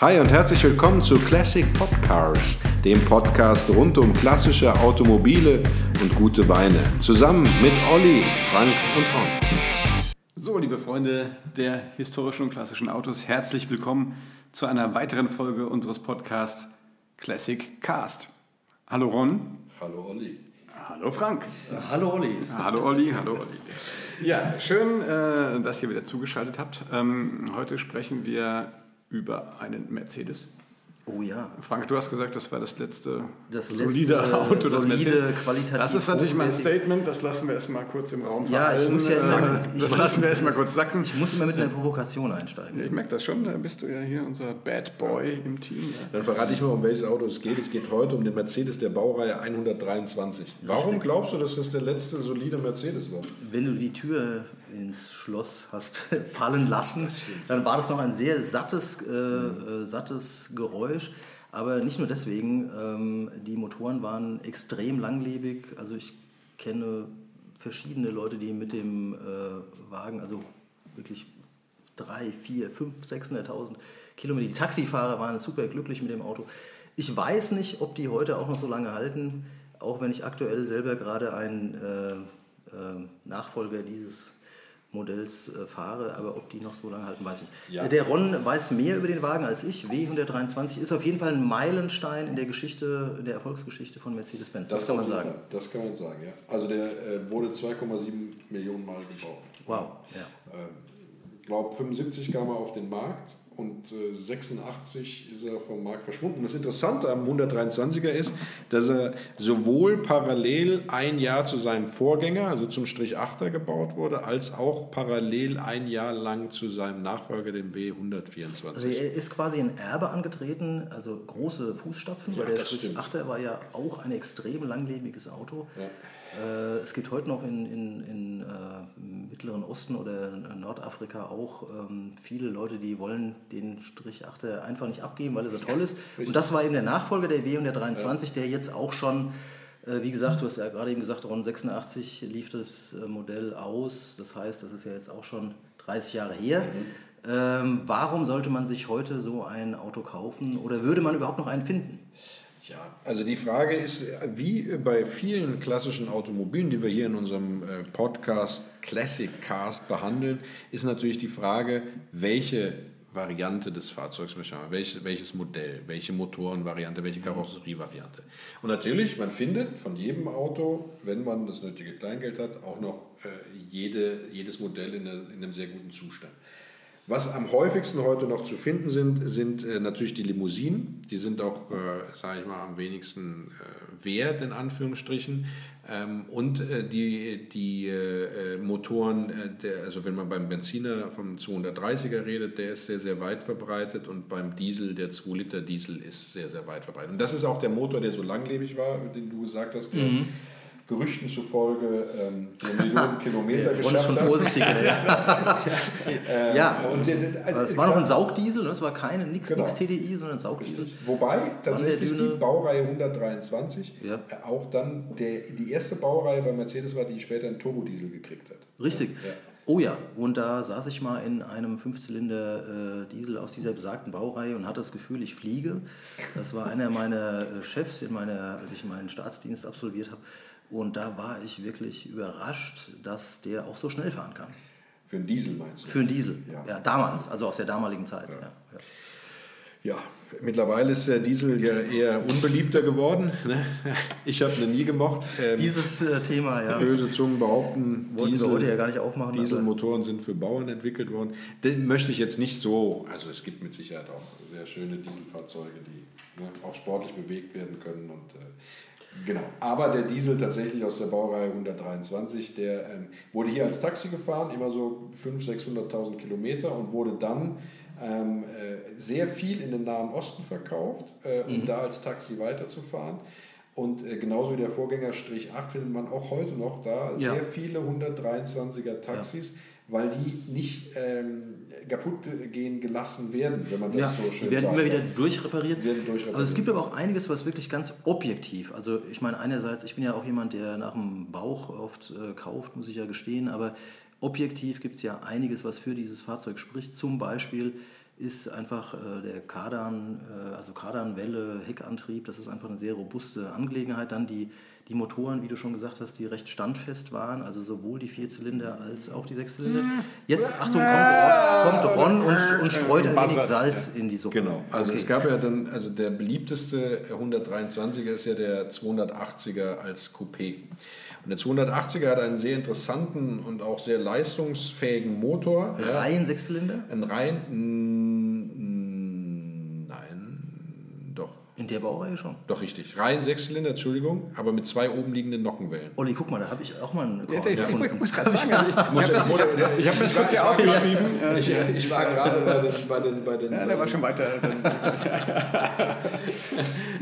Hi und herzlich willkommen zu Classic Podcars, dem Podcast rund um klassische Automobile und gute Weine. Zusammen mit Olli, Frank und Ron. So, liebe Freunde der historischen und klassischen Autos, herzlich willkommen zu einer weiteren Folge unseres Podcasts Classic Cast. Hallo Ron. Hallo Olli. Hallo Frank. Hallo Olli. Hallo Olli, hallo Olli. Ja, schön, äh, dass ihr wieder zugeschaltet habt. Ähm, heute sprechen wir über einen Mercedes. Oh ja. Frank, du hast gesagt, das war das letzte Das solide letzte, Auto, das solide, Mercedes. qualitativ Das ist natürlich mal ein hochwertig. Statement, das lassen wir erstmal kurz im Raum Ja, ich verhallen. muss ja sagen, ich das muss- lassen wir erstmal kurz sacken. Ich muss immer mit einer Provokation einsteigen. Ja, ich merke das schon, da bist du ja hier unser Bad Boy im Team. Ja. Dann verrate ich mal, um welches Auto es geht. Es geht heute um den Mercedes der Baureihe 123. Warum glaubst du, dass das der letzte solide Mercedes war? Wenn du die Tür ins Schloss hast fallen lassen, dann war das noch ein sehr sattes, äh, äh, sattes Geräusch. Aber nicht nur deswegen, ähm, die Motoren waren extrem langlebig. Also ich kenne verschiedene Leute, die mit dem äh, Wagen, also wirklich drei, vier, fünf, 600.000 Kilometer. Die Taxifahrer waren super glücklich mit dem Auto. Ich weiß nicht, ob die heute auch noch so lange halten, auch wenn ich aktuell selber gerade einen äh, äh, Nachfolger dieses Modells äh, fahre, aber ob die noch so lange halten, weiß ich nicht. Ja. Der Ron weiß mehr über den Wagen als ich. W123 ist auf jeden Fall ein Meilenstein in der Geschichte, in der Erfolgsgeschichte von Mercedes-Benz. Das, kann man sagen. Fall. Das kann man sagen, ja. Also der äh, wurde 2,7 Millionen Mal gebaut. Wow. Ja. Ich glaube, 75 kam er auf den Markt und äh, 86 ist er vom Markt verschwunden. Das Interessante am 123er ist, dass er sowohl parallel ein Jahr zu seinem Vorgänger, also zum Strich 8er gebaut wurde, als auch parallel ein Jahr lang zu seinem Nachfolger, dem W124. Also er ist quasi ein Erbe angetreten, also große Fußstapfen, Ja, weil der Strich stimmt. 8er war ja auch ein extrem langlebiges Auto. Ja. Äh, es gibt heute noch in, in, in äh, im Mittleren Osten oder in Nordafrika auch ähm, viele Leute, die wollen den Strich 8er einfach nicht abgeben, weil er so toll ist. Und das war eben der Nachfolger der W123, der jetzt auch schon, äh, wie gesagt, du hast ja gerade eben gesagt, rund 86 lief das äh, Modell aus. Das heißt, das ist ja jetzt auch schon 30 Jahre her. Ähm, warum sollte man sich heute so ein Auto kaufen oder würde man überhaupt noch einen finden? Ja, also die Frage ist, wie bei vielen klassischen Automobilen, die wir hier in unserem äh, Podcast Classic Cast behandeln, ist natürlich die Frage, welche Variante des Fahrzeugs möchte man, welches, welches Modell, welche Motorenvariante, welche Karosserievariante. Und natürlich, man findet von jedem Auto, wenn man das nötige Kleingeld hat, auch noch äh, jede, jedes Modell in, einer- in einem sehr guten Zustand. Was am häufigsten heute noch zu finden sind, sind äh, natürlich die Limousinen. Die sind auch, äh, sage ich mal, am wenigsten äh, wert, in Anführungsstrichen. Ähm, und äh, die, die äh, Motoren, äh, der, also wenn man beim Benziner vom 230er redet, der ist sehr, sehr weit verbreitet. Und beim Diesel, der 2-Liter-Diesel ist sehr, sehr weit verbreitet. Und das ist auch der Motor, der so langlebig war, den du gesagt hast, der Gerüchten zufolge ähm, eine Million Kilometer geschafft schon hat. vorsichtiger. Ja. ja. Und Aber es war noch ein Saugdiesel, es war keine nix, Genau. nix TDI, sondern ein Saugdiesel. Wobei tatsächlich die Baureihe 123 Ja. äh, auch dann der, die erste Baureihe bei Mercedes war, die später einen Turbodiesel gekriegt hat. Richtig. Ja. Oh ja, und da saß ich mal in einem Fünfzylinder äh, Diesel aus dieser besagten Baureihe und hatte das Gefühl, ich fliege. Das war einer meiner äh, Chefs, in meiner, als ich meinen Staatsdienst absolviert habe. Und da war ich wirklich überrascht, dass der auch so schnell fahren kann. Für einen Diesel meinst du? Für einen Diesel. Ja. Ja, damals, also aus der damaligen Zeit. Ja. Ja. Ja, mittlerweile ist der Diesel ja eher unbeliebter geworden. Ne? Ich habe ihn nie gemocht. Ähm, Dieses äh, Thema, ja, Böse Zungen behaupten, wollten wir heute ja gar nicht aufmachen. aber- Dieselmotoren sind für Bauern entwickelt worden. Den möchte ich jetzt nicht so, also es gibt mit Sicherheit auch sehr schöne Dieselfahrzeuge, die ne, auch sportlich bewegt werden können. Und, äh, genau. Aber der Diesel tatsächlich aus der Baureihe 123, der ähm, wurde hier als Taxi gefahren, immer so 500.000, 600.000 Kilometer und wurde dann ähm, äh, sehr viel in den Nahen Osten verkauft, äh, um da als Taxi weiterzufahren. Und äh, genauso wie der Vorgänger Strich 8 findet man auch heute noch da Ja. sehr viele 123er Taxis, weil die nicht ähm, kaputt gehen gelassen werden, wenn man das Ja, so schön die werden sagt. immer wieder durchrepariert. Werden durchrepariert. Also es gibt aber auch einiges, was wirklich ganz objektiv, also ich meine einerseits, ich bin ja auch jemand, der nach dem Bauch oft äh, kauft, muss ich ja gestehen, aber objektiv gibt es ja einiges, was für dieses Fahrzeug spricht. Zum Beispiel ist einfach äh, der Kardan, äh, also Kardanwelle, Heckantrieb, das ist einfach eine sehr robuste Angelegenheit. Dann die, die Motoren, wie du schon gesagt hast, die recht standfest waren, also sowohl die Vierzylinder als auch die Sechszylinder. Jetzt, Achtung, kommt, kommt Ron und, und streut ein wenig Salz in die Suppe. Genau, also Okay. es gab ja dann, also der beliebteste 123er ist ja der 280er als Coupé. Und der 280er hat einen sehr interessanten und auch sehr leistungsfähigen Motor. Reihen Sechszylinder? ein rein, mm, nein, doch, In der Baureihe schon. doch richtig. Rein Sechszylinder, Entschuldigung, aber mit zwei oben liegenden Nockenwellen. Olli, guck mal, da habe ich auch mal einen Ja, Korn ich, ich, gefunden. ich muss gerade sagen, ich, ich habe das, ich hab, ich- ich hab das kurz hier aufgeschrieben. Äh, Ich, ich war gerade bei den, bei den, bei den Ja, der war schon weiter.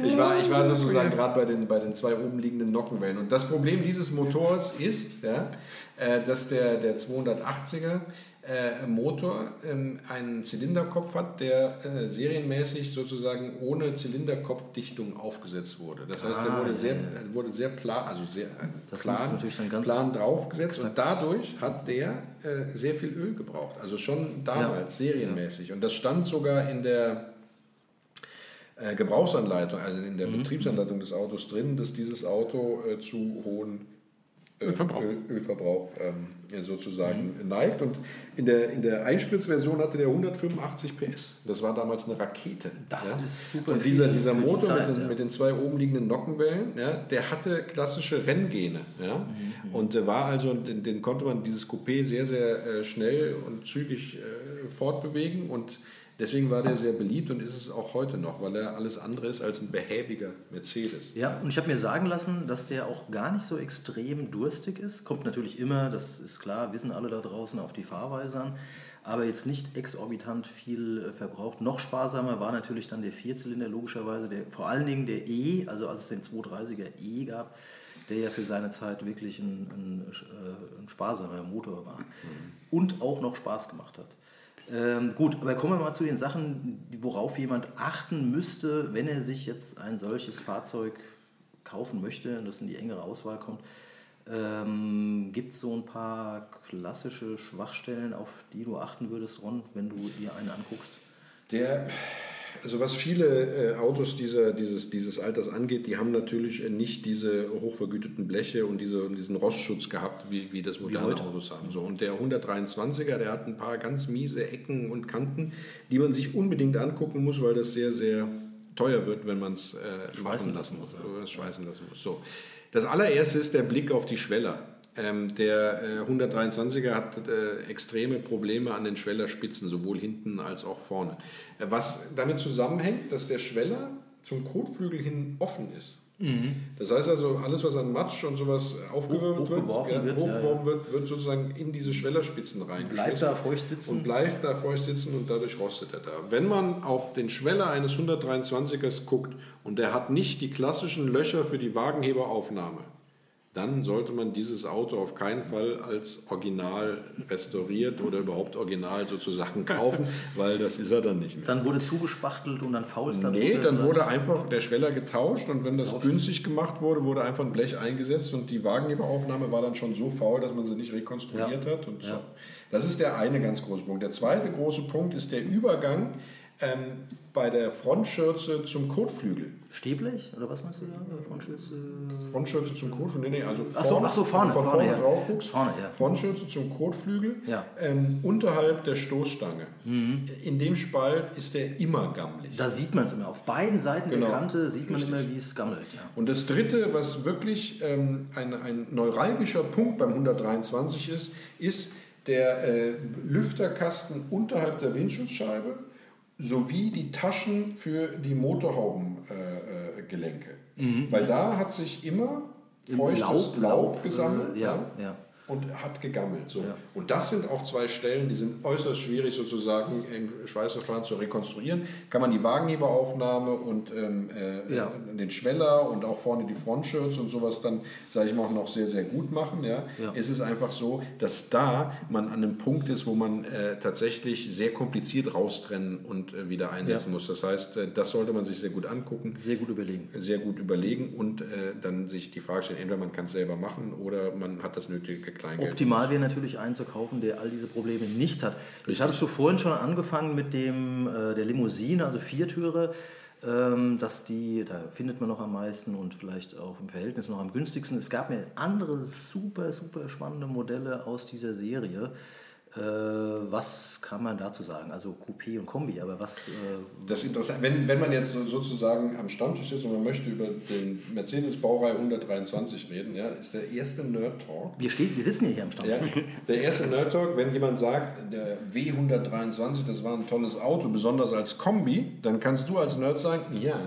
Ich war, ich war sozusagen gerade bei den, bei den zwei oben liegenden Nockenwellen. Und das Problem dieses Motors ist, ja, äh, dass der, der 280er äh, Motor ähm, einen Zylinderkopf hat, der äh, serienmäßig sozusagen ohne Zylinderkopfdichtung aufgesetzt wurde. Das heißt, der Ah, wurde ja, sehr, ja. wurde sehr plan, also sehr äh, Das plan, natürlich dann ganz plan draufgesetzt und dadurch hat der äh, sehr viel Öl gebraucht. Also schon damals, serienmäßig. Und das stand sogar in der äh, Gebrauchsanleitung, also in Mhm. der Betriebsanleitung des Autos drin, dass dieses Auto äh, zu hohen äh, Ölverbrauch. Öl, Ölverbrauch ähm, ja, sozusagen Mhm. neigt. Und in der, in der Einspritzversion hatte der 185 PS. Das war damals eine Rakete. Das ist super Und dieser, dieser für die Motor Zeit, mit, den, ja. mit den zwei oben liegenden Nockenwellen, ja, der hatte klassische Renngene. Ja? Mhm. Und der war also, den, den konnte man dieses Coupé sehr, sehr äh, schnell und zügig äh, fortbewegen. Und deswegen war der sehr beliebt und ist es auch heute noch, weil er alles andere ist als ein behäbiger Mercedes. Ja, und ich habe mir sagen lassen, dass der auch gar nicht so extrem durstig ist. Kommt natürlich immer, das ist klar, wissen alle da draußen, auf die Fahrweise an. Aber jetzt nicht exorbitant viel äh, verbraucht. Noch sparsamer war natürlich dann der Vierzylinder, logischerweise. Der, vor allen Dingen der E, also als es den 230er E gab, der ja für seine Zeit wirklich ein, ein, äh, ein sparsamer Motor war. Und auch noch Spaß gemacht hat. Ähm, gut, aber kommen wir mal zu den Sachen, worauf jemand achten müsste, wenn er sich jetzt ein solches Fahrzeug kaufen möchte und das in die engere Auswahl kommt. Ähm, Gibt es so ein paar klassische Schwachstellen, auf die du achten würdest, Ron, wenn du dir eine anguckst? Der, also was viele äh, Autos dieser, dieses, dieses Alters angeht, die haben natürlich äh, nicht diese hochvergüteten Bleche und diese, diesen Rostschutz gehabt, wie, wie das moderne heute. Autos haben. So, und der 123er, der hat ein paar ganz miese Ecken und Kanten, die man sich unbedingt angucken muss, weil das sehr, sehr teuer wird, wenn man es äh, schweißen lassen muss. Oder schweißen lassen muss. So. Das allererste ist der Blick auf die Schweller. Ähm, der äh, 123er hat äh, extreme Probleme an den Schwellerspitzen, sowohl hinten als auch vorne. Äh, was damit zusammenhängt, dass der Schweller zum Kotflügel hin offen ist. Das heißt also, alles, was an Matsch und sowas aufgewirbelt wird, hochgeworfen wird, ja, hochgeworfen wird, wird sozusagen in diese Schwellerspitzen reingeschmissen. Bleibt da feucht sitzen? Und bleibt da feucht sitzen und dadurch rostet er da. Wenn man auf den Schweller eines 123ers guckt und der hat nicht die klassischen Löcher für die Wagenheberaufnahme, dann sollte man dieses Auto auf keinen Fall als Original restauriert oder überhaupt Original sozusagen kaufen, weil das ist er dann nicht mehr. Dann wurde zugespachtelt und dann faulst dann Nee, runter dann wurde einfach der Schweller getauscht und wenn das günstig gemacht wurde, wurde einfach ein Blech eingesetzt und die Wagenheberaufnahme war dann schon so faul, dass man sie nicht rekonstruiert Ja. hat. Und so. Das ist der eine ganz große Punkt. Der zweite große Punkt ist der Übergang ähm, bei der Frontschürze zum Kotflügel. Stehblech oder was meinst du da? Frontschürze? Frontschürze zum Kotflügel, nee, nee, also Ach so, ach so, vorne, von vorne, vorne, ja. drauf guckst. Vorne, ja. Frontschürze zum Kotflügel, Ja. ähm, unterhalb der Stoßstange. Mhm. In dem Spalt ist der immer gammelig. Da sieht man es immer. Auf beiden Seiten Genau. der Kante sieht man Richtig. immer, wie es gammelt. Ja. Und das dritte, was wirklich ähm, ein, ein neuralgischer Punkt beim 123 ist, ist der äh, Lüfterkasten unterhalb der Windschutzscheibe sowie die Taschen für die Motorhaubengelenke. Äh, Gelenke. Weil da hat sich immer feuchtes Laub, Mhm. Laub, gesammelt äh, ja, ja. Und hat gegammelt. So. Ja. Und das sind auch zwei Stellen, die sind äußerst schwierig sozusagen im Schweißverfahren zu rekonstruieren. Kann man die Wagenheberaufnahme und ähm, äh, Ja. den Schweller und auch vorne die Frontschürze und sowas dann, sage ich mal, auch noch sehr, sehr gut machen. Ja? Ja. Es ist einfach so, dass da man an einem Punkt ist, wo man äh, tatsächlich sehr kompliziert raustrennen und äh, wieder einsetzen muss. Das heißt, äh, das sollte man sich sehr gut angucken Sehr gut überlegen. sehr gut überlegen und äh, dann sich die Frage stellen, entweder man kann es selber machen oder man hat das nötige Kleingeld. Optimal wäre natürlich einen zu kaufen, der all diese Probleme nicht hat. Jetzt hattest du vorhin schon angefangen mit dem, äh, der Limousine, also Viertüre. Ähm, dass die, da findet man noch am meisten und vielleicht auch im Verhältnis noch am günstigsten. Es gab mir andere super, super spannende Modelle aus dieser Serie. Äh, was kann man dazu sagen? Also Coupé und Kombi, aber was. Äh, das interessant, wenn, wenn man jetzt sozusagen am Stammtisch sitzt und man möchte über den Mercedes Baureihe 123 reden, ja, ist der erste Nerd Talk. Wir, stehen, wir sitzen ja hier am Stammtisch. Ja, der erste Nerd Talk, wenn jemand sagt, der W123, das war ein tolles Auto, besonders als Kombi, dann kannst du als Nerd sagen, ja,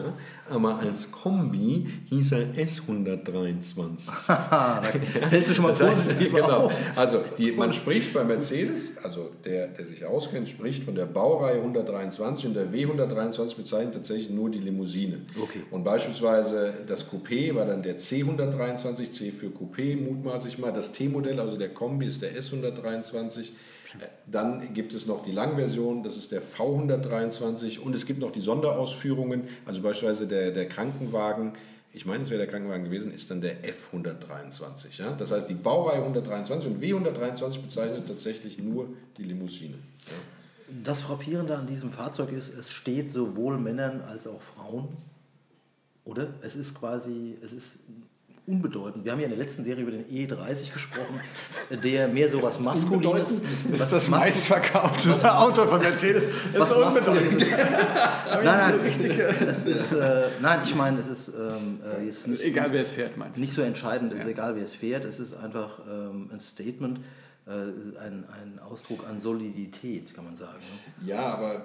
aber als Kombi hieß er S123. da fällst du schon mal das heißt, genau. Also die, man spricht bei Mercedes also der, der sich auskennt, spricht von der Baureihe 123 und der W123 bezeichnet tatsächlich nur die Limousine. Okay. Und beispielsweise das Coupé war dann der C123, C für Coupé mutmaßlich mal. Das T-Modell, also der Kombi, ist der S123. Dann gibt es noch die Langversion, das ist der V123 und es gibt noch die Sonderausführungen, also beispielsweise der, der Krankenwagen ich meine, es wäre der Krankenwagen gewesen, ist dann der F123. Ja? Das heißt, die Baureihe 123 und W123 bezeichnet tatsächlich nur die Limousine. Ja? Das Frappierende an diesem Fahrzeug ist, es steht sowohl Männern als auch Frauen. Oder? Es ist quasi, es ist unbedeutend. Wir haben ja in der letzten Serie über den E30 gesprochen, der mehr so was Maskulines. Das ist das meistverkaufte Auto von Mercedes. Das was ist unbedeutend. nein, nein, es ist, äh, nein, ich meine, es ist ähm, äh, jetzt nicht, egal wer es fährt, meinst du? Nicht so entscheidend, es ist egal wer es fährt. Es ist einfach ähm, ein Statement, äh, ein, ein Ausdruck an Solidität, kann man sagen. Ne? Ja, aber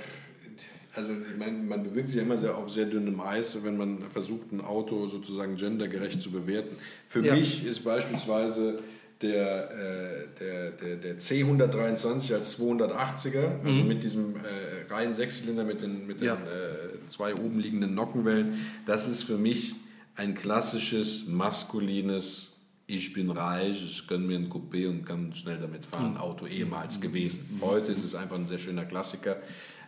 also ich meine, man bewegt sich ja immer sehr auf sehr dünnem Eis, wenn man versucht, ein Auto sozusagen gendergerecht zu bewerten. Für ja. mich ist beispielsweise der, äh, der, der, der C123 als 280er, also mhm. mit diesem äh, reinen Sechszylinder mit den, mit ja. den äh, zwei oben liegenden Nockenwellen, das ist für mich ein klassisches, maskulines ich bin reich, ich gönne mir ein Coupé und kann schnell damit fahren, mhm. Auto ehemals gewesen. Mhm. Heute ist es einfach ein sehr schöner Klassiker.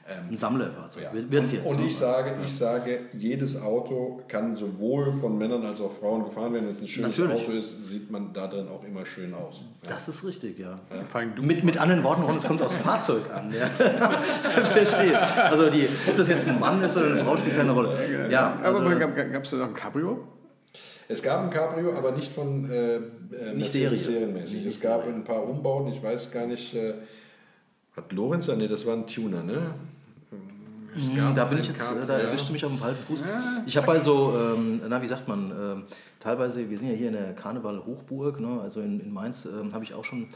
Ähm, ein Sammlerfahrzeug. Ja. Wird's jetzt, und, ich sage, ich sage, jedes Auto kann sowohl von Männern als auch Frauen gefahren werden. Wenn es ein schönes Natürlich. Auto ist, sieht man da drin auch immer schön aus. Ja. Das ist richtig, ja. ja. Mit, mit anderen Worten, es kommt aufs Fahrzeug an. Ja. Verstehe. Also die, ob das jetzt ein Mann ist oder eine Frau, spielt keine Rolle. Ja, also, aber gab es da noch ein Cabrio? Es gab ein Cabrio, aber nicht von äh, äh nicht Serie. serienmäßig. Nicht es gab Serie. ein paar Umbauten, ich weiß gar nicht. Äh, hat Lorenz, ne, das war ein Tuner, ne? Mhm, da bin ich jetzt, Cup, da ja. erwischte mich auf dem falschen Fuß. Ja. Ich habe also, ähm, na wie sagt man, ähm, teilweise, wir sind ja hier in der Karneval-Hochburg, ne, also in, in Mainz ähm, habe ich auch schon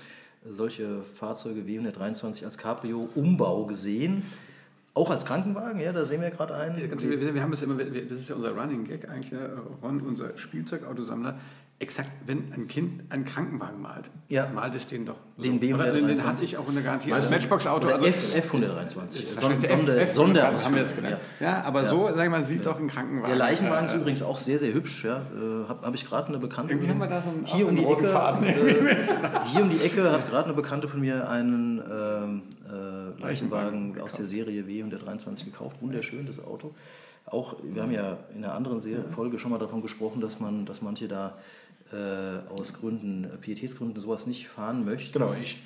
solche Fahrzeuge W123 als Cabrio-Umbau gesehen. Auch als Krankenwagen, ja, da sehen wir gerade einen. Wir, wir, haben das immer, das ist ja unser Running Gag eigentlich, ne? Ron, unser Spielzeugautosammler, exakt, wenn ein Kind einen Krankenwagen malt, ja. malt es den doch. So. Den B den, den hatte ich auch in der Garantie als Matchbox-Auto. Also F, F123. Sonder, Sonder, Sonder haben wir jetzt gelernt. Ja, ja aber ja. so, sag ich mal, sieht ja. doch ein Krankenwagen. Der Leichenwagen ist übrigens auch sehr, sehr hübsch. Ja. Äh, Habe hab ich gerade eine Bekannte. Irgendwie haben wir da so einen, hier um die Ecke. Äh, hier um die Ecke hat gerade eine Bekannte von mir einen ähm, äh, Leichenwagen aus der Serie W123 gekauft. Wunderschön, das Auto. Auch, wir haben ja in einer anderen Folge schon mal davon gesprochen, dass man, dass manche da äh, aus Gründen, äh, Pietätsgründen sowas nicht fahren möchte. Genau, ich.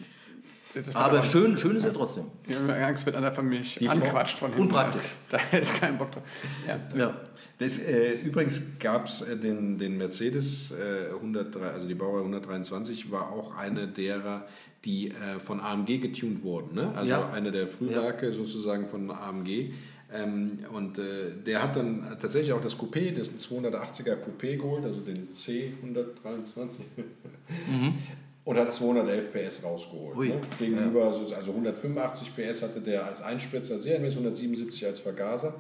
Aber schön, schön ist er trotzdem. Ja, Angst wird einer von mich Die anquatscht von hinten. Unpraktisch. Da ist kein Bock drauf. Ja. ja. Das, äh, übrigens gab es äh, den, den Mercedes äh, 103, also die Bauer 123 war auch eine derer, die äh, von AMG getuned wurden. Ne? Also ja. eine der Frühwerke ja. sozusagen von AMG. Ähm, und äh, der hat dann tatsächlich auch das Coupé, das 280er Coupé geholt, also den C123. mhm. Und hat 211 PS rausgeholt. Ne? Gegenüber, also 185 PS hatte der als Einspritzer serienmäßig, 177 als Vergaser.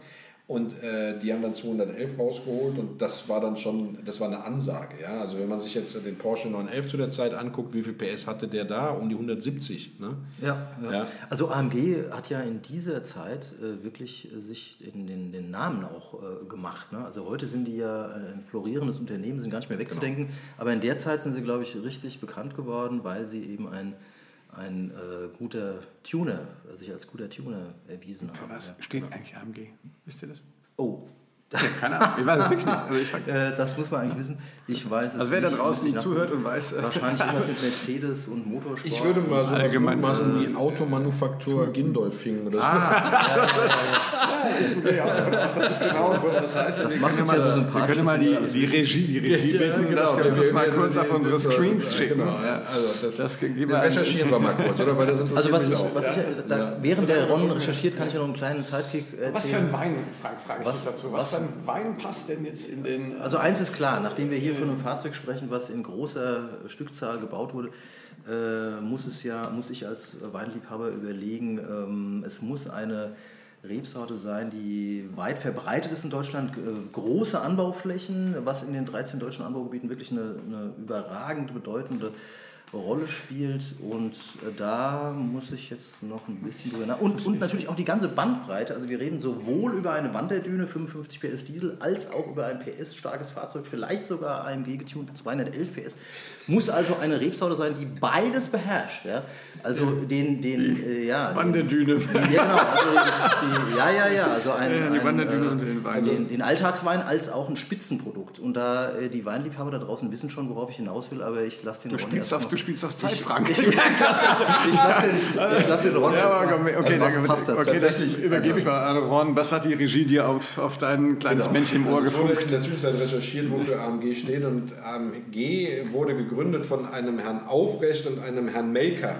Und äh, die haben dann 211 rausgeholt und das war dann schon, das war eine Ansage. Ja? Also wenn man sich jetzt den Porsche 911 zu der Zeit anguckt, wie viel PS hatte der da? Um die 170. Ne? Ja, ja. ja. also AMG hat ja in dieser Zeit äh, wirklich äh, sich in den, den Namen auch äh, gemacht. Ne? Also heute sind die ja ein florierendes Unternehmen, sind gar nicht mehr wegzudenken. Genau. Aber in der Zeit sind sie, glaube ich, richtig bekannt geworden, weil sie eben ein ein äh, guter Tuner, sich als guter Tuner erwiesen Für was ja. steht eigentlich AMG? Wisst ihr das? Oh, Keine Ahnung, ich weiß es wirklich nicht. Also ich, Äh, das muss man eigentlich wissen. Ich weiß es also wer da draußen nicht ich zuhört und weiß, äh, Wahrscheinlich irgendwas mit Mercedes und Motorsport. Ich würde mal so was Allgemein, mutmaßen wie Automanufaktur Gindolfing oder so. das ist genau so. Das heißt, Das wir macht können uns ja so mal, sympathisch, Wir können mal die, die Regie, die Regie Ja, bitten, genau. dass wir uns das Wir- mal kurz auf unsere Screens ja, schicken. Genau. Ja. Also das, Das recherchieren wir mal kurz, oder? Weil das interessiert Also was mich ich, auch. was ich da, während der Ron recherchiert, kann ich ja noch einen kleinen Sidekick erzählen. Was für ein Wein, Frank, frage ich Was- dich dazu. Was, was- für ein Wein passt denn jetzt in den... Also eins ist klar, nachdem wir hier von einem Fahrzeug sprechen, was in großer Stückzahl gebaut wurde, äh, muss es ja, muss ich als Weinliebhaber überlegen, ähm, es muss eine Rebsorte sein, die weit verbreitet ist in Deutschland, äh, große Anbauflächen, was in den 13 deutschen Anbaugebieten wirklich eine, eine überragend bedeutende Rolle spielt und äh, da muss ich jetzt noch ein bisschen drüber nach. Und, und natürlich auch die ganze Bandbreite. Also wir reden sowohl über eine Wanderdüne 55 PS Diesel als auch über ein PS-starkes Fahrzeug, vielleicht sogar AMG getuned mit 211 PS. Muss also eine Rebsorte sein, die beides beherrscht. Ja? Also den, den, äh, ja. den- Wanderdüne. Ja, genau. Also die, ja, ja, ja. Also ein, Ja, die Wanderdüne äh, unter den Weinen. also den, den Alltagswein als auch ein Spitzenprodukt. Und da äh, die Weinliebhaber da draußen wissen schon, worauf ich hinaus will, aber ich lasse den Du spielst, auf, du spielst auf Zeit, Frank. ich, ich, ich lasse den, ich lass den Ron Ja, aber mal- okay, also was danke. passt dazu? okay das übergebe ich mal an Ron. Was hat die Regie dir auf, auf dein kleines Männchen im Ohr Also es wurde gefunkt? in der Zwischenzeit recherchiert, wofür AMG steht. Und AMG wurde gegründet von einem Herrn Aufrecht und einem Herrn Melker.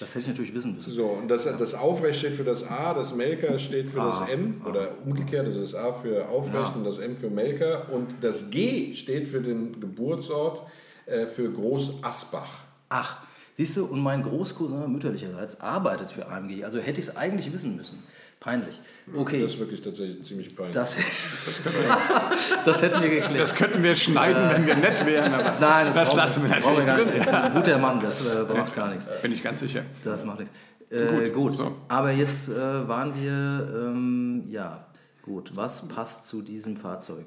Das hätte ich natürlich wissen müssen. So, und das, das Aufrecht steht für das A, das Melker steht für das M oder umgekehrt, das ist A für Aufrecht und das M für Melker und das G steht für den Geburtsort äh, für Groß Asbach. Ach, siehst du, und mein Großcousin mütterlicherseits arbeitet für AMG. Also hätte ich es eigentlich wissen müssen. Peinlich. Okay, Das ist wirklich tatsächlich ziemlich peinlich. das, das hätten wir geklärt. Das könnten wir schneiden, wenn wir nett wären, aber Nein, das, brauchen lassen wir natürlich gar drin. nicht. Das ein guter Mann, das äh, macht gar nichts. Bin ich ganz sicher. Das macht nichts. Äh, gut, so. aber jetzt äh, waren wir, ähm, ja, gut, was passt zu diesem Fahrzeug?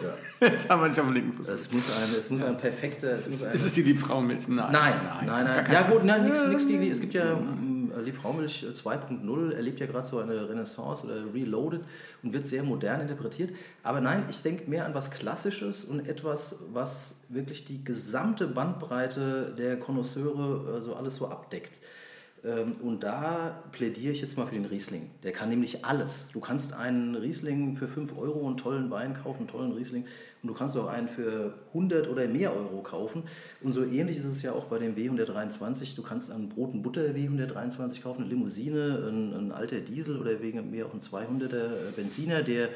Ja. Jetzt haben wir dich am linken Fuß. Es muss ein, es muss ein perfekter, es muss ein, Ist es die Liebfrauenmilch? Nein. Nein, nein, nein. kein- Ja gut, nein, nichts gegen die. Es gibt ja ähm, Liebfraumilch 2.0, erlebt ja gerade so eine Renaissance oder Reloaded und wird sehr modern interpretiert. Aber nein, ich denke mehr an was Klassisches und etwas, was wirklich die gesamte Bandbreite der Konnoisseure also alles so abdeckt. Ähm, Und da plädiere ich jetzt mal für den Riesling. Der kann nämlich alles. Du kannst einen Riesling für 5 Euro, einen tollen Wein kaufen, einen tollen Riesling. Und du kannst auch einen für 100 oder mehr Euro kaufen. Und so ähnlich ist es ja auch bei dem W123. Du kannst einen Brot- und Butter W123 kaufen, eine Limousine, ein, ein alter Diesel oder wegen mir auch ein 200er Benziner, der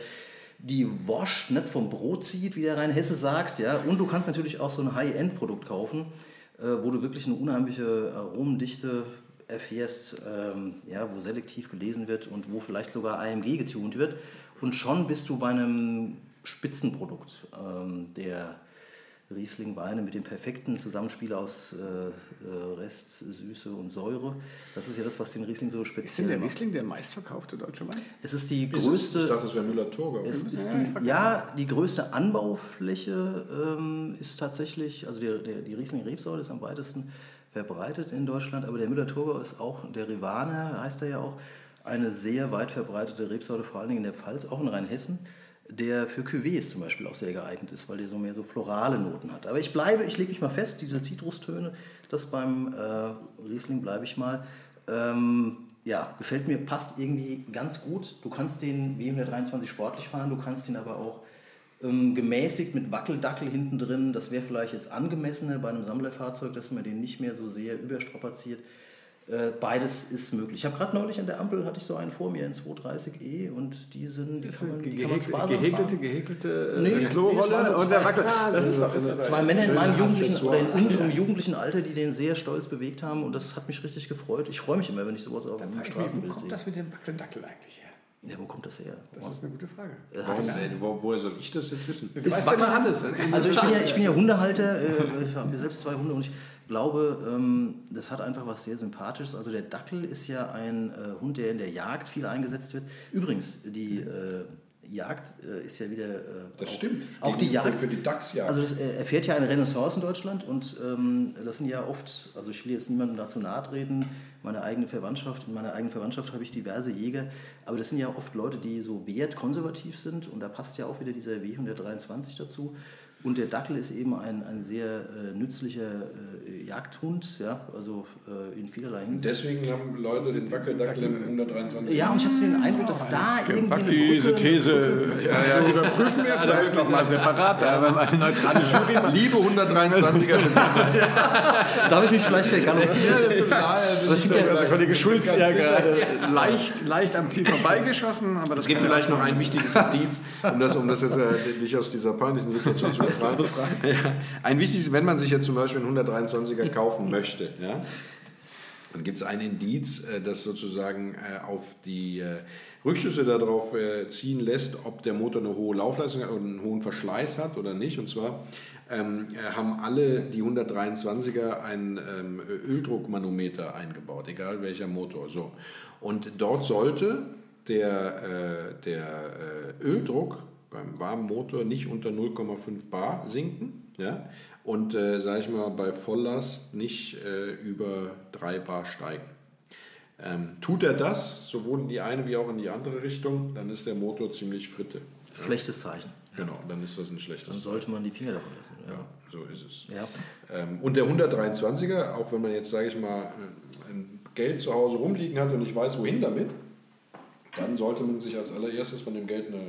die Wasch nicht vom Brot zieht, wie der Rhein Hesse sagt. Ja? Und du kannst natürlich auch so ein High-End-Produkt kaufen, äh, wo du wirklich eine unheimliche Aromendichte erfährst, ähm, ja, wo selektiv gelesen wird und wo vielleicht sogar AMG getunt wird. Und schon bist du bei einem Spitzenprodukt ähm, der Riesling-Weine mit dem perfekten Zusammenspiel aus äh, äh, Rest, Süße und Säure. Das ist ja das, was den Riesling so Ist denn speziell der macht. Riesling der meistverkaufte deutsche Wein? Es ist die Ist es? größte... Ich dachte, es wäre ist die, ja, die größte Anbaufläche ähm, ist tatsächlich, also der, der, die Riesling-Rebsorte ist am weitesten verbreitet in Deutschland, aber der Müller-Thurgau ist auch, der Rivane heißt er ja auch, eine sehr weit verbreitete Rebsorte, vor allen Dingen in der Pfalz, auch in Rheinhessen, der für Cuvées zum Beispiel auch sehr geeignet ist, weil der so mehr so florale Noten hat. Aber ich bleibe, ich lege mich mal fest, diese Zitrustöne, das beim äh, Riesling bleibe ich mal. Ähm, ja, gefällt mir, passt irgendwie ganz gut. Du kannst den W123 sportlich fahren, du kannst ihn aber auch ähm, gemäßigt mit Wackeldackel hinten drin. Das wäre vielleicht jetzt angemessener bei einem Sammlerfahrzeug, dass man den nicht mehr so sehr überstrapaziert. Äh, beides ist möglich. Ich habe gerade neulich an der Ampel, hatte ich so einen vor mir, einen 230e und die sind, die kann man, die kann man sparsam gehäkelte, fahren. gehäkelte Nee, äh, nee, Klorolle so und der zwei- Wackel. Ja, das so- ist doch so- ist doch zwei Männer in meinem jugendlichen oder in unserem jugendlichen Alter, die den sehr stolz bewegt haben und das hat mich richtig gefreut. Ich freue mich immer, wenn ich sowas auf dem Wo Straßenbild kommt sehe. das mit dem Wackeldackel eigentlich her? Ja, wo kommt das her? Das ist eine gute Frage. Warum denn? Wo, woher soll ich das jetzt wissen? Du weißt immer alles. Also ich bin ja, ich bin ja Hundehalter, äh, ich habe mir selbst zwei Hunde und ich glaube, ähm, das hat einfach was sehr Sympathisches. Also der Dackel ist ja ein äh, Hund, der in der Jagd viel eingesetzt wird. Übrigens, die äh, Jagd äh, ist ja wieder. Äh, Das auch, stimmt. Auch die Für- Jagd. für die Dachsjagd. Also das äh, erfährt ja eine Renaissance in Deutschland und ähm, das sind ja oft, also ich will jetzt niemandem dazu nahe treten, meine eigene Verwandtschaft, in meiner eigenen Verwandtschaft habe ich diverse Jäger, aber das sind ja oft Leute, die so wertkonservativ sind und da passt ja auch wieder dieser W123 dazu. Und der Dackel ist eben ein, ein sehr äh, nützlicher äh, Jagdhund, ja, also äh, in vielerlei Hinsicht. Deswegen haben Leute den Wackeldackel im 123. Ja, und ich habe so den Eindruck, dass da irgendwie Pack eine diese Brücke- These, ja, ja, die überprüfen wir vielleicht nochmal separat, da haben wir eine neutrale Jury. Liebe 123er Besitzer. Darf ich mich vielleicht vergaloppieren? Aber es gibt ja- Der Kollege Schulz ja gerade leicht, leicht am Ziel vorbeigeschossen, aber das Es gibt vielleicht ja- noch ein wichtiges Indiz, um das, um das jetzt äh, dich aus dieser peinlichen Situation zu befreien. Ja, ein wichtiges, wenn man sich jetzt zum Beispiel einen 123er kaufen möchte, ja, dann gibt es ein Indiz, äh, das sozusagen äh, auf die äh, Rückschlüsse darauf ziehen lässt, ob der Motor eine hohe Laufleistung hat oder einen hohen Verschleiß hat oder nicht. Und zwar ähm, äh, haben alle die 123er ein ähm, Öldruckmanometer eingebaut, egal welcher Motor. So. Und dort sollte der, äh, der äh, Öldruck beim warmen Motor nicht unter 0,5 Bar sinken. Ja? Und, äh, sage ich mal, bei Volllast nicht äh, über 3 Bar steigen. Ähm, tut er das, sowohl in die eine wie auch in die andere Richtung, dann ist der Motor ziemlich fritte. Schlechtes Zeichen. Genau, dann ist das ein Dann schlechtes sollte man die Finger davon lassen. ja, so ist es. Ja. Ähm, und der 123er, auch wenn man jetzt, sage ich mal, ein Geld zu Hause rumliegen hat und nicht weiß, wohin damit, dann sollte man sich als allererstes von dem Geld eine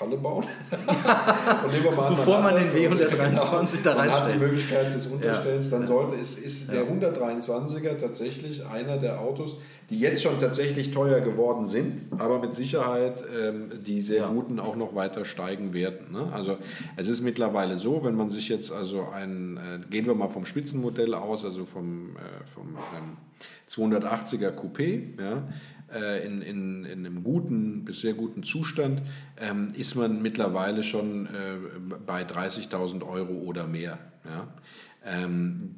Halle bauen. und an, Bevor man den und- W123 da Man hat die reinstellt. Möglichkeit des Unterstellens, dann Ja. sollte, ist, ist der 123er tatsächlich einer der Autos, die jetzt schon tatsächlich teuer geworden sind, aber mit Sicherheit ähm, die sehr Ja. guten auch noch weiter steigen werden. Ne? Also es ist mittlerweile so, wenn man sich jetzt also ein, äh, gehen wir mal vom Spitzenmodell aus, also vom, äh, vom ähm, 280er Coupé, ja, äh, in, in, in einem guten bis sehr guten Zustand, ähm, ist man mittlerweile schon äh, bei 30.000 Euro oder mehr. Ja? Ähm,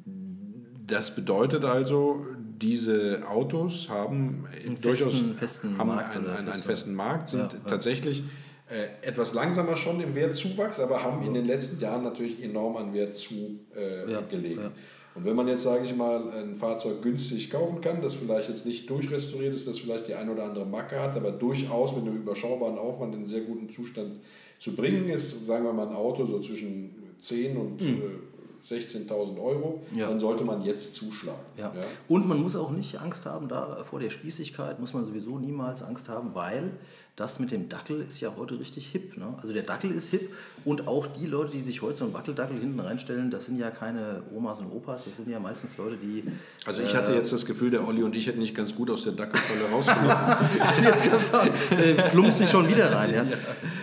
das bedeutet also, diese Autos haben Einen durchaus festen- festen haben Markt einen, einen, einen festen- Markt, sind Ja, tatsächlich äh, etwas langsamer schon im Wertzuwachs, aber haben in den letzten Jahren natürlich enorm an Wert zugelegt. Äh, Ja, ja. Und wenn man jetzt, sage ich mal, ein Fahrzeug günstig kaufen kann, das vielleicht jetzt nicht durchrestauriert ist, das vielleicht die ein oder andere Macke hat, aber durchaus mit einem überschaubaren Aufwand in sehr guten Zustand zu bringen ist, sagen wir mal ein Auto so zwischen 10 und äh, 16.000 Euro. Ja. dann sollte man jetzt zuschlagen. Ja. Und man muss auch nicht Angst haben, da vor der Spießigkeit muss man sowieso niemals Angst haben, weil das mit dem Dackel ist ja heute richtig hip. Ne? Also der Dackel ist hip und auch die Leute, die sich heute so einen Wackeldackel hinten reinstellen, das sind ja keine Omas und Opas, das sind ja meistens Leute, die... Also ich hatte jetzt das Gefühl, der Olli und ich hätten nicht ganz gut aus der Dackelfalle rausgenommen. jetzt äh, plumpst sich schon wieder rein. Ja?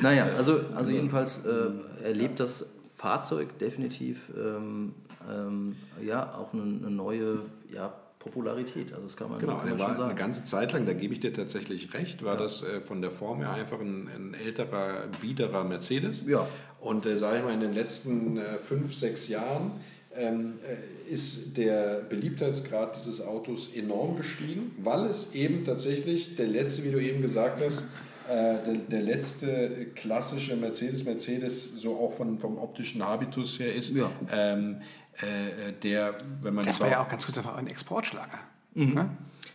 Naja, also, also jedenfalls äh, erlebt das Fahrzeug definitiv ähm, ähm, ja, auch eine, eine neue ja, Popularität. Also das kann man, Genau, kann der man war schon sagen. eine ganze Zeit lang, da gebe ich dir tatsächlich recht, war das äh, von der Form her einfach ein, ein älterer, biederer Mercedes. Ja. Und äh, sage ich mal, in den letzten äh, fünf, sechs Jahren ähm, äh, ist der Beliebtheitsgrad dieses Autos enorm gestiegen, weil es eben tatsächlich der letzte, wie du eben gesagt hast, der, der letzte klassische Mercedes, Mercedes so auch von, vom optischen Habitus her ist, Ja. ähm, äh, der, wenn man Das war ja auch ganz gut, das war ein Exportschlager. Ne?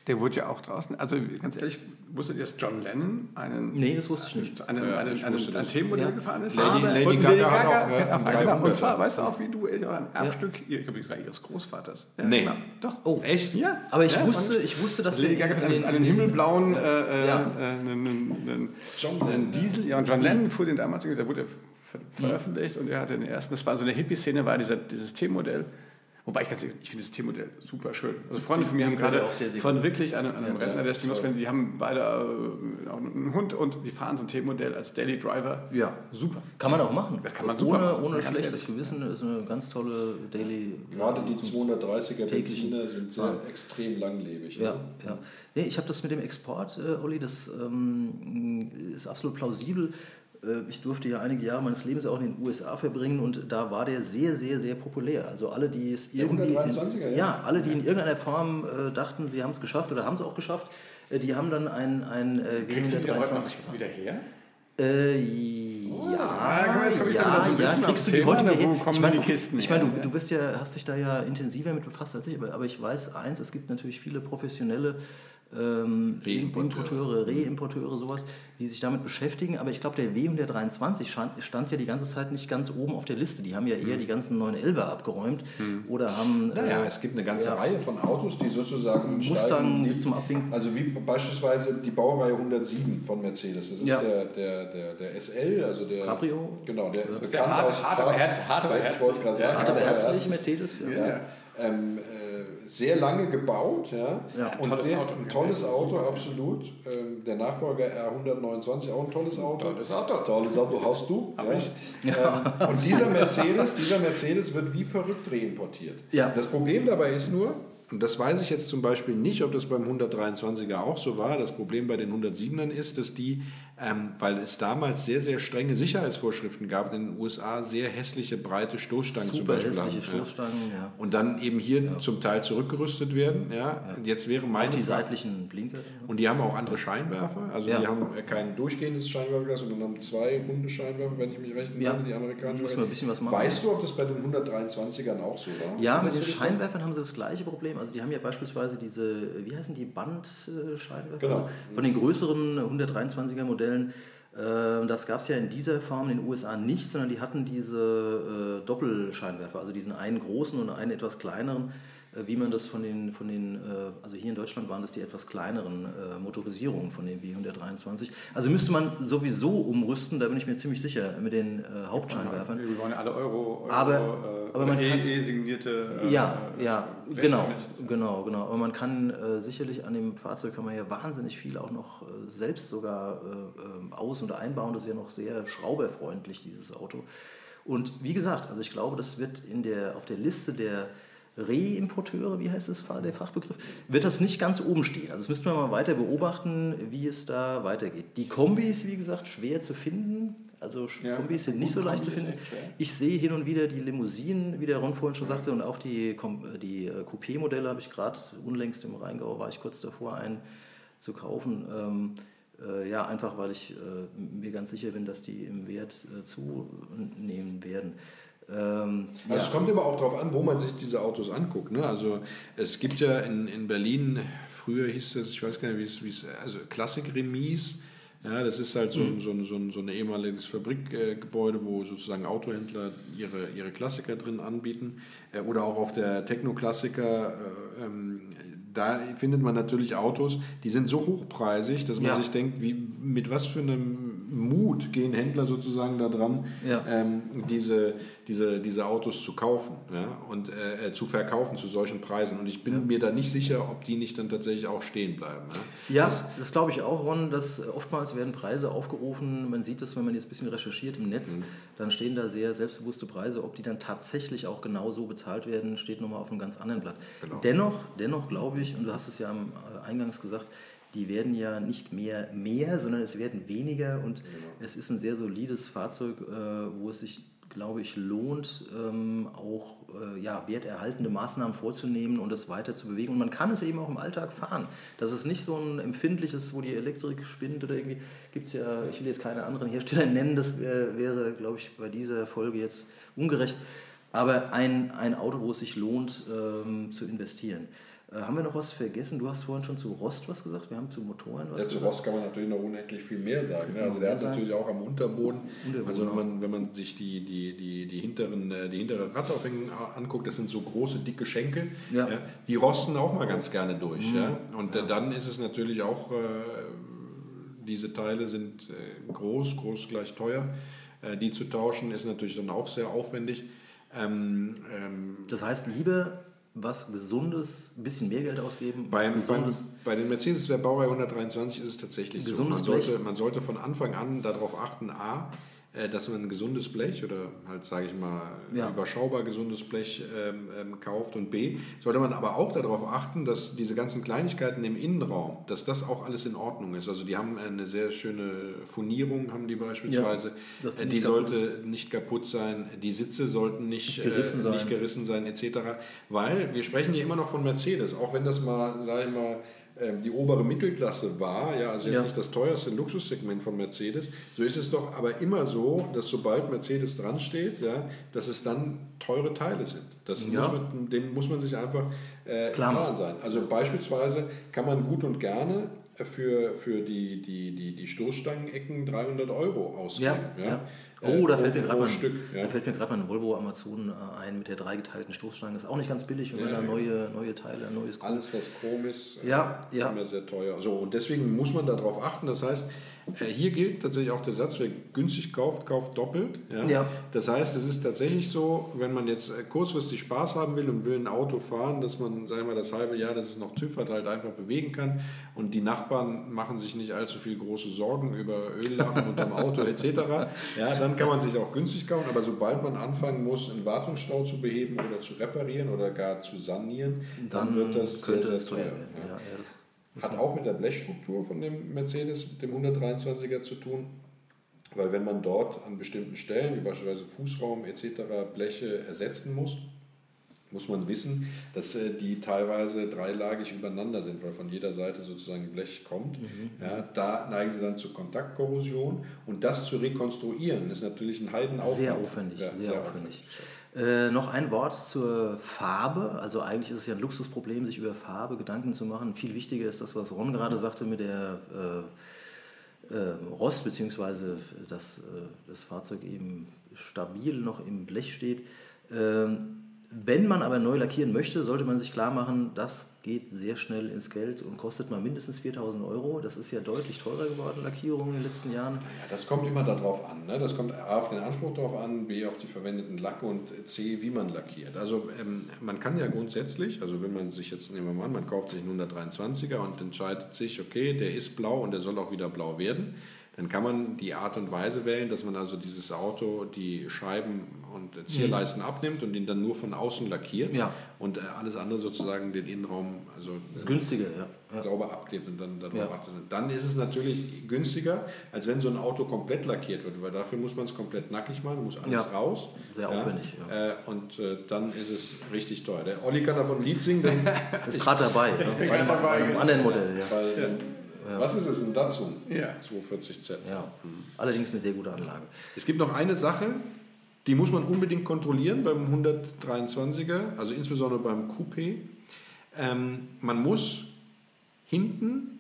Der wurde ja auch draußen, also ganz ehrlich, wusstet ihr, dass John Lennon einen, Nee, das wusste ich nicht. einen, Ja, einen, ich einen, wusste ein das. Themenmodell Ja. gefahren ist? Lady- Aber- Lady und Gaga Lady Gaga auch, fährt äh, auch ein einmal. Und 300er. zwar, weißt du auch, wie du, äh, ein Erbstück ihr- ich glaube, sogar ihres Großvaters. Ja, Nee. genau. Doch. Oh, Echt? Ja. Aber ich, ja, wusste, ich wusste, dass Lady der Gaga fährt in einen, einen himmelblauen äh, äh, Ja. äh, einen, einen, einen, einen Diesel. Ja, und John Lennon fuhr den damals, der wurde ver veröffentlicht und er hatte den ersten, das war so eine Hippie-Szene, war dieser, dieses T-Modell. Wobei ich ganz ehrlich, ich finde das T-Modell super schön. Also Freunde von mir haben gerade sehr, sehr von wirklich einem, einem Ja, Rentner, der ist die die haben beide äh, auch einen Hund und die fahren so ein T-Modell als Daily Driver. Ja. Super. Kann man auch machen. Das kann man super ohne, machen, ohne ganz schlechtes ehrlich. Gewissen. Das ist eine ganz tolle Daily. Gerade die ja, 230er täglichen- Benziner sind sehr extrem langlebig. Ja, ne? ja. Nee, ich habe das mit dem Export, äh, Olli, das ähm, ist absolut plausibel. Äh, Ich durfte ja einige Jahre meines Lebens auch in den USA verbringen und da war der sehr, sehr, sehr populär. Also alle, die es irgendwie... 123er, in, ja. ja, alle, die in irgendeiner Form äh, dachten, sie haben es geschafft oder haben es auch geschafft, äh, die haben dann ein, ein äh, Kriegst du die da heute noch W123 gefahren. wieder her? Äh, ja, jetzt komm ich ja, dann mal so ein ja, kriegst du die heute Thema, hin? wo kommen Ich meine, die Kisten ich meine her? du, du bist ja, hast dich da ja intensiver mit befasst als ich, aber, aber ich weiß eins, es gibt natürlich viele professionelle ähm, Importeure, Reimporteure, sowas, die sich damit beschäftigen. Aber ich glaube, der W123 stand, stand ja die ganze Zeit nicht ganz oben auf der Liste. Die haben ja eher die ganzen 911er abgeräumt oder haben... Naja, äh, es gibt eine ganze ja. Reihe von Autos, die sozusagen Mustang steigen, bis zum Abwinken. Also wie beispielsweise die Baureihe 107 von Mercedes. Das ist Ja. der, der, der, der SL, also der Cabrio. Genau, der ist der hart- hart aber herz- hart aber herzlich. herzlich herzlich. Mercedes. Ja. Ja. Ähm, äh, sehr lange gebaut, ja. Ja, und tolles der, Auto. Ein tolles Auto, absolut. Ähm, der Nachfolger R129, auch ein tolles Auto. Tolles Auto. Tolles Auto hast du. ja. Ähm, und dieser Mercedes, dieser Mercedes wird wie verrückt reimportiert. Ja. Das Problem dabei ist nur, und das weiß ich jetzt zum Beispiel nicht, ob das beim 123er auch so war. Das Problem bei den 107ern ist, dass die, ähm, weil es damals sehr, sehr strenge Sicherheitsvorschriften gab, in den USA sehr hässliche, breite Stoßstangen zum Super Beispiel hässliche haben. Ja. Stoßstangen, ja. Und dann eben hier zum Teil zurückgerüstet werden. Ja. Und Jetzt wäre Auch meine die seitlichen Blinker. und die haben auch andere Scheinwerfer. Also Ja. die haben äh, kein durchgehendes Scheinwerferglas, sondern haben zwei runde Scheinwerfer, wenn ich mich recht entsinne, Ja. die amerikanischen. Muss man ein bisschen was machen. Weißt du, ob das bei den 123ern auch so war? Ja, mit den? Scheinwerfern haben sie das gleiche Problem. Also die haben ja beispielsweise diese, wie heißen die, Bandscheinwerfer? Genau. Also von den größeren 123er Modellen. äh, Das gab es ja in dieser Form in den USA nicht, sondern die hatten diese äh, Doppelscheinwerfer, also diesen einen großen und einen etwas kleineren, wie man das von den, von den, äh, also hier in Deutschland waren das die etwas kleineren äh, Motorisierungen von den W123. Also müsste man sowieso umrüsten, da bin ich mir ziemlich sicher, mit den äh, Hauptscheinwerfern. Wir wollen ja alle Euro, Euro Aber- äh, aber man e- kann- E-signierte. äh, Ja, äh, ja, Bläser genau, genau, genau. Aber man kann äh, sicherlich an dem Fahrzeug kann man ja wahnsinnig viel auch noch äh, selbst sogar äh, ähm, aus- und einbauen. Das ist ja noch sehr schrauberfreundlich, dieses Auto. Und wie gesagt, also ich glaube, das wird in der, auf der Liste der Reimporteure, wie heißt das, der Fachbegriff, wird das nicht ganz oben stehen. Also das müssten wir mal weiter beobachten, wie es da weitergeht. Die Kombis, wie gesagt, schwer zu finden. Also Ja, Kombis sind nicht so leicht zu finden. Ich sehe hin und wieder die Limousinen, wie der Ron vorhin schon sagte, und auch die, die äh, Coupé-Modelle habe ich gerade unlängst im Rheingau, war ich kurz davor, einen zu kaufen. Ähm, äh, ja, einfach weil ich äh, mir ganz sicher bin, dass die im Wert äh, zunehmen werden. Ähm, Also es kommt immer auch darauf an, wo man sich diese Autos anguckt. Ne? Also es gibt ja in, in Berlin, früher hieß das, ich weiß gar nicht, wie es, also Klassik-Remis. Ja, das ist halt so, ein, so, so, so ein ehemaliges Fabrikgebäude, wo sozusagen Autohändler ihre, ihre Klassiker drin anbieten. Äh, Oder auch auf der Techno-Klassiker, äh, ähm, da findet man natürlich Autos, die sind so hochpreisig, dass man Ja. sich denkt, wie, mit was für einem Mut gehen Händler sozusagen da dran, Ja. ähm, diese, diese, diese Autos zu kaufen ja, und äh, äh, zu verkaufen zu solchen Preisen. Und ich bin mir da nicht sicher, ob die nicht dann tatsächlich auch stehen bleiben. Ja. Ja, das, glaube ich auch, Ron, dass oftmals werden Preise aufgerufen. Man sieht das, wenn man jetzt ein bisschen recherchiert im Netz, Mhm. dann stehen da sehr selbstbewusste Preise. Ob die dann tatsächlich auch genau so bezahlt werden, steht nochmal auf einem ganz anderen Blatt. Genau. Dennoch, dennoch glaube ich, und du hast es ja am äh, Eingangs gesagt, die werden ja nicht mehr mehr, sondern es werden weniger und Genau. es ist ein sehr solides Fahrzeug, äh, wo es sich, glaube ich, lohnt, ähm, auch äh, ja, werterhaltende Maßnahmen vorzunehmen und es weiter zu bewegen. Und man kann es eben auch im Alltag fahren. Das ist nicht so ein empfindliches, wo die Elektrik spinnt oder irgendwie. Gibt es ja, ich will jetzt keine anderen Hersteller nennen, das äh, wäre, glaube ich, bei dieser Folge jetzt ungerecht. Aber ein, ein Auto, wo es sich lohnt, ähm, zu investieren. Äh, haben wir noch was vergessen? Du hast vorhin schon zu Rost was gesagt. Wir haben zu Motoren was Ja, zu gesagt. Rost kann man natürlich noch unendlich viel mehr sagen. Ne? Also der hat natürlich auch am Unterboden, Unterboden, also wenn man, wenn man sich die, die, die, die, hinteren, äh, die hintere Radaufhängung anguckt, das sind so große, dicke Schenkel, Ja. ja, die rosten auch mal ganz gerne durch. Ja? Und äh, dann ist es natürlich auch, äh, diese Teile sind äh, groß, groß gleich teuer. Äh, die zu tauschen ist natürlich dann auch sehr aufwendig. Ähm, ähm, Das heißt, lieber was Gesundes, ein bisschen mehr Geld ausgeben, Beim, beim, Gesundes. bei den Mercedes der Baureihe 123 ist es tatsächlich so. Man Gesundes sollte, man sollte von Anfang an darauf achten, a, dass man ein gesundes Blech oder halt, sage ich mal, Ja. überschaubar gesundes Blech ähm, ähm, kauft und b, sollte man aber auch darauf achten, dass diese ganzen Kleinigkeiten im Innenraum, dass das auch alles in Ordnung ist. Also die haben eine sehr schöne Furnierung, haben die beispielsweise. die Äh, nicht die kaputt sollte nicht kaputt sein, die Sitze sollten nicht, Nicht gerissen äh, sein. nicht gerissen sein etc. Weil wir sprechen hier immer noch von Mercedes, auch wenn das mal, sage ich mal, die obere Mittelklasse war, ja, also jetzt Ja. nicht das teuerste Luxussegment von Mercedes, so ist es doch aber immer so, dass sobald Mercedes dran steht, ja, dass es dann teure Teile sind. Das Ja. muss man, dem muss man sich einfach äh, Klar Klaren sein. Also beispielsweise kann man gut und gerne für, für die, die, die, die Stoßstangenecken 300 Euro ausgeben. Ja, ja. Oh, da fällt pro- mir gerade pro mal, Stück. Ja. da fällt mir gerade mal ein Volvo Amazon äh, ein mit der dreigeteilten Stoßstange. Ist auch nicht ganz billig, wenn Ja, da neue, neue Teile, ein neues Alles, was Chrom ist, äh, Ja, ja. immer sehr teuer. So, und deswegen muss man darauf achten. Das heißt, hier gilt tatsächlich auch der Satz, wer günstig kauft, kauft doppelt. Ja? Ja. Das heißt, es ist tatsächlich so, wenn man jetzt äh, kurzfristig Spaß haben will und will ein Auto fahren, dass man, sagen wir mal, das halbe Jahr, dass es noch TÜV hat, halt einfach bewegen kann und die Nachbarn machen sich nicht allzu viel große Sorgen über Öllachen unterm Auto etc., ja, dann kann man sich auch günstig kaufen. Aber sobald man anfangen muss, einen Wartungsstau zu beheben oder zu reparieren oder gar zu sanieren, dann, wird das sehr, sehr teuer. Ja. Ja, Hat auch mit der Blechstruktur von dem Mercedes, dem 123er zu tun, weil wenn man dort an bestimmten Stellen, wie beispielsweise Fußraum etc., Bleche ersetzen muss, muss man wissen, dass äh, die teilweise dreilagig übereinander sind, weil von jeder Seite sozusagen Blech kommt. Ja, da neigen sie dann zur Kontaktkorrosion und das zu rekonstruieren ist natürlich ein Heidenaufwand. Sehr aufwendig, Ja, sehr, aufwendig. Äh, noch ein Wort zur Farbe. Also eigentlich ist es ja ein Luxusproblem, sich über Farbe Gedanken zu machen. Viel wichtiger ist das, was Ron gerade sagte mit der äh, äh, Rost, beziehungsweise dass äh, das Fahrzeug eben stabil noch im Blech steht. Ähm, wenn man aber neu lackieren möchte, sollte man sich klar machen, das geht sehr schnell ins Geld und kostet mal mindestens 4000 Euro. Das ist ja deutlich teurer geworden, Lackierung in den letzten Jahren. Ja, das kommt immer darauf an. Ne? Das kommt A auf den Anspruch darauf an, B auf die verwendeten Lacke und C, wie man lackiert. Also ähm, man kann ja grundsätzlich, also wenn man sich jetzt, nehmen wir mal an, man kauft sich einen 123er und entscheidet sich, okay, der ist blau und der soll auch wieder blau werden, dann kann man die Art und Weise wählen, dass man also dieses Auto, die Scheiben und Zierleisten abnimmt und ihn dann nur von außen lackiert Ja. und äh, alles andere sozusagen den Innenraum also Das ist günstiger, ja. sauber abklebt und dann darauf Ja. achtet. Dann ist es natürlich günstiger, als wenn so ein Auto komplett lackiert wird, weil dafür muss man es komplett nackig machen, muss alles Ja. raus. Sehr aufwendig, ja. Äh, und äh, dann ist es richtig teuer. Der Olli kann davon ein Lied singen, Ist gerade dabei, ja. bei, einem, bei einem anderen Modell. Ja. was ist es? Ein Datsun Ja. 240Z. Ja. Allerdings eine sehr gute Anlage. Es gibt noch eine Sache, die muss man unbedingt kontrollieren beim 123er, also insbesondere beim Coupé. Ähm, man muss hinten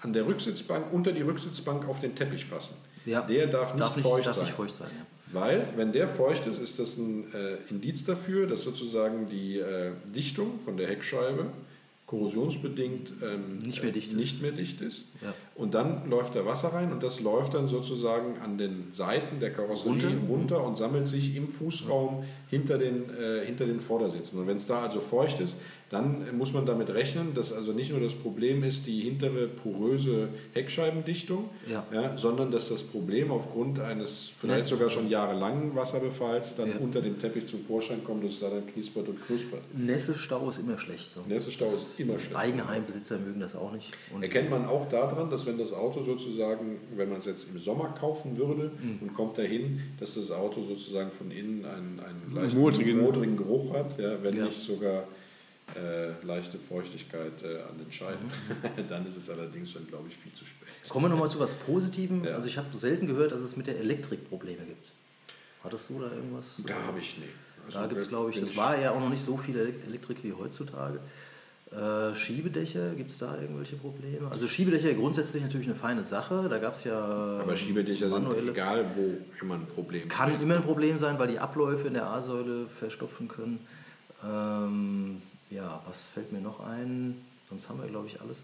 an der Rücksitzbank, unter die Rücksitzbank auf den Teppich fassen. Ja. Der darf nicht darf nicht, feucht darf sein. nicht feucht sein. Ja. Weil, wenn der feucht ist, ist das ein äh, Indiz dafür, dass sozusagen die äh, Dichtung von der Heckscheibe korrosionsbedingt ähm, Nicht mehr dicht äh, ist. nicht mehr dicht ist. Ja. Und dann läuft da Wasser rein und das läuft dann sozusagen an den Seiten der Karosserie Runter. runter, und sammelt sich im Fußraum hinter den, äh, hinter den Vordersitzen. Und wenn es da also feucht ist, dann muss man damit rechnen, dass also nicht nur das Problem ist die hintere poröse Heckscheibendichtung, Ja. sondern dass das Problem aufgrund eines vielleicht sogar schon jahrelangen Wasserbefalls dann Ja. unter dem Teppich zum Vorschein kommt, dass es da dann knispert und knuspert. Nässestau ist immer schlecht. So. Nässestau ist immer schlecht. Eigenheimbesitzer mögen das auch nicht. Und Erkennt man auch daran, dass wenn das Auto sozusagen, wenn man es jetzt im Sommer kaufen würde Mhm. und kommt dahin, dass das Auto sozusagen von innen einen, einen leichten Modrigen. modrigen Geruch hat, ja, wenn Ja. nicht sogar äh, leichte Feuchtigkeit äh, an den Scheiben, Mhm. dann ist es allerdings schon, glaube ich, viel zu spät. Kommen wir nochmal zu was Positivem. Ja. Also ich habe selten gehört, dass es mit der Elektrik Probleme gibt. Hattest du da irgendwas? Da habe ich, nee. Also, Da gibt es, glaube ich, das war ja auch noch nicht so viel Ele- Elektrik wie heutzutage. Äh, Schiebedächer, gibt es da irgendwelche Probleme? Also Schiebedächer grundsätzlich natürlich eine feine Sache. Da gab es ja Aber Schiebedächer sind egal, wo immer ein Problem. Kann immer ein Problem sein, weil die Abläufe in der A-Säule verstopfen können. Ähm, ja, was fällt mir noch ein? Sonst haben wir, glaube ich, alles.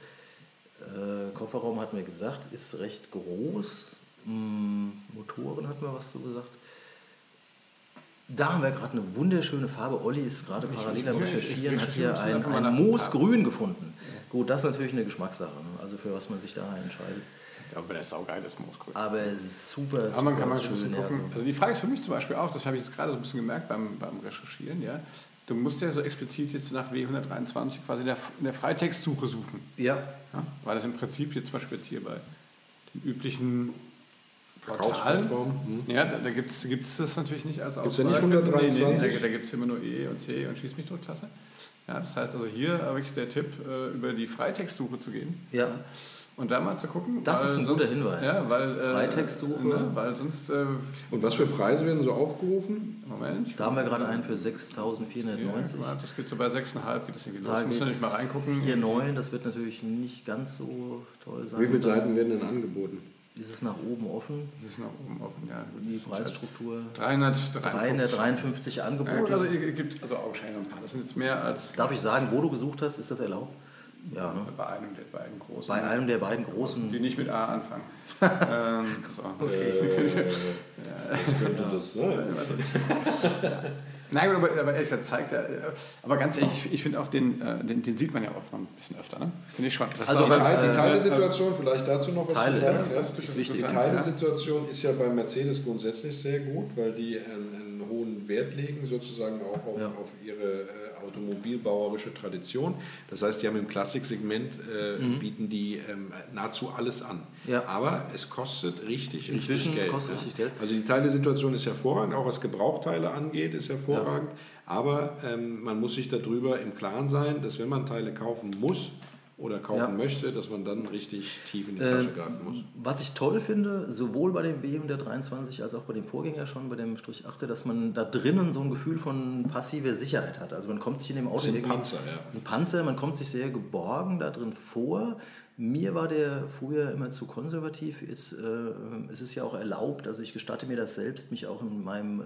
Äh, Kofferraum hatten wir gesagt, ist recht groß. Hm, Motoren hatten wir was zu gesagt. Da haben wir gerade eine wunderschöne Farbe. Olli ist gerade parallel am Recherchieren, hat hier ein, ein Moosgrün gefunden. Gut, das ist natürlich eine Geschmackssache, ne? also für was man sich da entscheidet. Aber das ist saugeil, das Moosgrün. Aber es ist super, super Aber man kann mal so schön. ja, gucken. so. Also die Frage ist für mich zum Beispiel auch, das habe ich jetzt gerade so ein bisschen gemerkt beim, beim Recherchieren, ja. Du musst ja so explizit jetzt nach W123 quasi in der, in der Freitextsuche suchen. Ja, Ja? Weil das im Prinzip jetzt zum Beispiel jetzt hier bei den üblichen Portalen, Verkaufsplattformen. ja, da, da gibt es das natürlich nicht als Gibt's ja nicht Auswahl. 123? Nee, nee, nee, da, gibt es immer nur E und C und Schieß mich Tasse. Ja, das heißt also hier wirklich der Tipp, äh, über die Freitextsuche zu gehen. Ja. Und da mal zu gucken. Das ist ein guter Hinweis. Ja, weil, äh, Freitextsuche. Ne, weil sonst. Äh, Und was für Preise werden so aufgerufen? Moment. Da haben wir gerade einen für Ja, 6.490. das geht so bei 6,5 geht das irgendwie los. Da Muss man nicht mal reingucken. 4,9, das wird natürlich nicht ganz so toll sein. Wie viele Seiten werden denn angeboten? Ist es nach oben offen, ist nach oben offen, ja. Gut, die Preisstruktur? 353. 353 Ja, Angebote. also es gibt also augenscheinlich noch ein paar. Das sind jetzt mehr als Darf ich sagen, wo du gesucht hast? Ist das erlaubt? Ja, ne? bei einem der beiden großen. Bei einem der beiden großen. die nicht mit A anfangen. ähm, so. Äh, was könnte das sein? Nein, aber, aber ehrlich gesagt zeigt er. äh, Aber ganz ehrlich, ich, ich finde auch den, äh, den, den sieht man ja auch noch ein bisschen öfter, ne? Finde ich schon. Das Also Die, Teil, die äh, Teilesituation, vielleicht dazu noch was Teile, zu sagen. das ist- ja. das ist durchaus die Teilesituation ist ja bei Mercedes grundsätzlich sehr gut, weil die einen, einen Wert legen, sozusagen auch auf, Ja. auf ihre äh, automobilbauerische Tradition. Das heißt, die haben im Klassiksegment, äh, bieten die ähm, nahezu alles an. Mhm. Ja. Aber es kostet richtig, Inzwischen richtig Geld. kostet richtig Geld. Also die Teilesituation ist hervorragend, auch was Gebrauchteile angeht, ist hervorragend. Aber ähm, man muss sich darüber im Klaren sein, dass wenn man Teile kaufen muss oder kaufen Ja. möchte, dass man dann richtig tief in die Tasche greifen muss. Was ich toll finde, sowohl bei dem W123 als auch bei dem Vorgänger schon, bei dem Strich 8, dass man da drinnen so ein Gefühl von passiver Sicherheit hat. Also man kommt sich in dem Auto irgendwie- Panzer, ja. Ein Panzer, man kommt sich sehr geborgen da drin vor. Mir war der früher immer zu konservativ. Jetzt äh, es ist ja auch erlaubt, also ich gestatte mir das selbst, mich auch in meinem äh,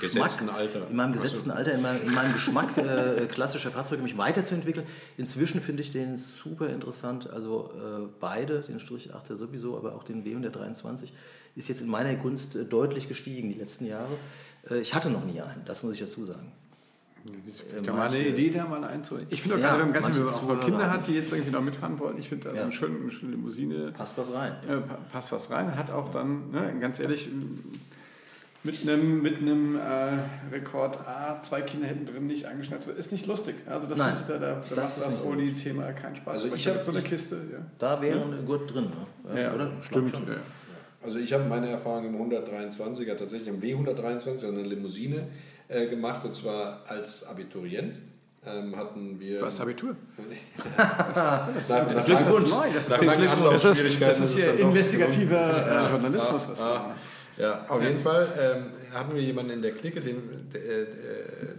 Geschmack, Gesetzten Alter. in meinem gesetzten Alter, in meinem, in meinem Geschmack äh, klassischer Fahrzeuge mich weiterzuentwickeln. Inzwischen finde ich den super interessant. Also äh, beide, den Strich 8 sowieso, aber auch den W123, ist jetzt in meiner Gunst äh, deutlich gestiegen die letzten Jahre. Äh, ich hatte noch nie einen, das muss ich dazu sagen. Das ist vielleicht ja mal eine Idee, da mal einzuholen. Ich finde auch Ja, gerade, ganz wenn man mal Zuhörer Kinder hat, die jetzt irgendwie noch mitfahren wollen, ich finde, ist Ja. eine schöne, eine schöne Limousine. Passt was rein. äh, pa- passt was rein, hat auch dann, ne, ganz ehrlich, mit einem, mit einem äh, Rekord A, zwei Kinder hinten drin nicht angeschnallt, ist nicht lustig. Also das, Nein, ist da, da, da das macht das so Oli-Thema keinen Spaß. Also ich hab hab- so eine ich- Kiste, ja. Da wäre ein Gurt drin, ne? Ja, oder? Stimmt. Ja. Also ich habe meine Erfahrung im 123er tatsächlich im W123, also eine Limousine, äh, gemacht und zwar als Abiturient. Ähm, hatten wir. Du hast Abitur. Glückwunsch. Das ist- hier investigativer äh, Journalismus. Ah, ja, auf jeden Fall ähm, hatten wir jemanden in der Clique, dem,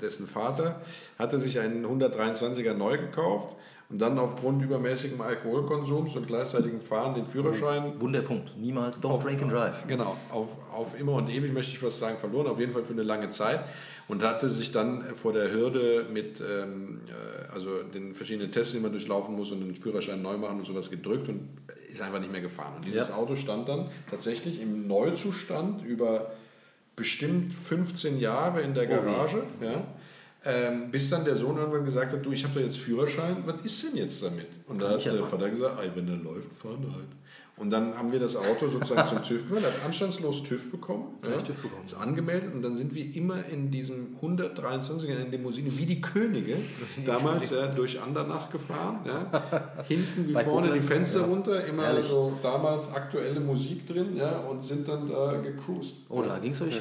dessen Vater hatte sich einen 123er neu gekauft und dann aufgrund übermäßigem Alkoholkonsums und gleichzeitigem Fahren den Führerschein Wunderpunkt. Niemals. Don't drink and drive. Genau, auf, auf immer und ewig möchte ich fast sagen, verloren, auf jeden Fall für eine lange Zeit. Und hatte sich dann vor der Hürde mit ähm, äh, also den verschiedenen Tests, die man durchlaufen muss und den Führerschein neu machen und sowas gedrückt und ist einfach nicht mehr gefahren. Und dieses Ja. Auto stand dann tatsächlich im Neuzustand über bestimmt 15 Jahre in der Garage. ja. Ähm, bis dann der Sohn irgendwann gesagt hat, du, ich habe doch jetzt Führerschein, was ist denn jetzt damit? Und da Kann hat ich der. Vater gesagt, "Ei, wenn der läuft, fahren halt. Und dann haben wir das Auto sozusagen zum TÜV gefahren, hat anstandslos TÜV bekommen, ja, TÜV bekommen. ist angemeldet und dann sind wir immer in diesem 123er in der Limousine wie die Könige damals ja, durch Andernach gefahren, ja, hinten wie Bei vorne die Koblenz, Fenster ja. runter, immer Herrlich. so damals aktuelle Musik drin, ja, und sind dann da gecruised. Oh, da ging es euch.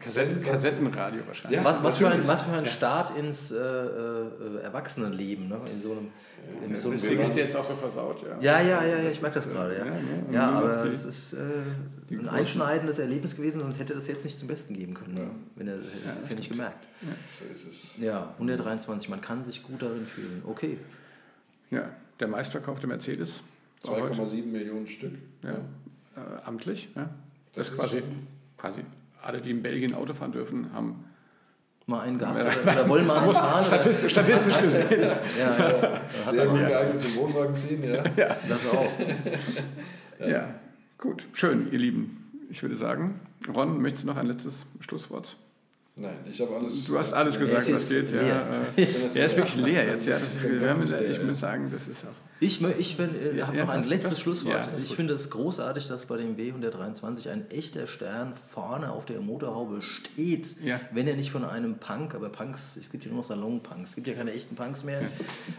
Kassetten, Kassettenradio wahrscheinlich. Ja. Was, was, für ein, was für ein Start ins äh, äh, Erwachsenenleben, ne? in so einem, in so Deswegen ist der jetzt auch so versaut, ja. Ja, ja, ja, ja, ich merke das gerade. Ja, Ja, ne? Ja noch aber die- es ist äh, ein einschneidendes Erlebnis gewesen, sonst hätte das jetzt nicht zum Besten geben können, ne? wenn er das ist ja nicht gemerkt. So ist es. Ja, 123, man kann sich gut darin fühlen. Okay. Ja, der meistverkaufte Mercedes war heute 2,7 Millionen Stück. ja, äh, amtlich. Ja. Das, Das ist quasi, quasi alle, die in Belgien Auto fahren dürfen, haben Mal einen gehabt oder, oder wollen mal einen fahren? Oder? statistisch, gesehen. Ja, ja, Sehr gut geeignet zum Wohnwagen ziehen, ja. das auch. Ja, gut, schön, ihr Lieben. Ich würde sagen, Ron, möchtest du noch ein letztes Schlusswort? Nein, ich habe alles. Du hast alles gesagt, was geht. Ja, leer. er ist wirklich leer jetzt. Ja, das ist, wir haben, ich muss sagen, das ist auch. Ich, ich äh, Ja, ja, noch ein letztes Schlusswort. ja, ich gut. finde es großartig, dass bei dem W123 ein echter Stern vorne auf der Motorhaube steht. Ja. Wenn er nicht von einem Punk, aber Punks, es gibt ja nur noch Salon-Punks, es gibt ja keine echten Punks mehr,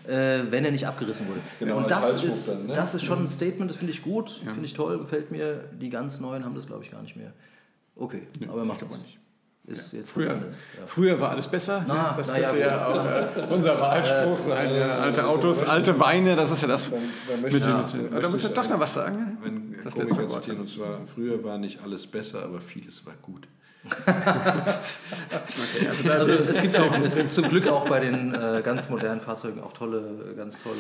äh, wenn er nicht abgerissen wurde. Genau, Und das ist, dann, ne? das ist schon ein Statement, das finde ich gut, finde ich toll, gefällt mir. Die ganz neuen haben das, glaube ich, gar nicht mehr. Okay, aber macht aber nicht. Ist jetzt Früher, anders. Ja. früher war alles besser. Na, das na ja, könnte ja, auch äh, unser Wahlspruch sein. ja. Alte Autos, alte Weine, das ist ja das. dann Mit, möchte ich- mit, mit, da doch noch was sagen. Wenn Das Komiker letzte Wort. zitieren, und zwar, früher war nicht alles besser, aber vieles war gut. Okay, also da, Also es gibt auch, es gibt zum Glück auch bei den äh, ganz modernen Fahrzeugen auch tolle, ganz tolle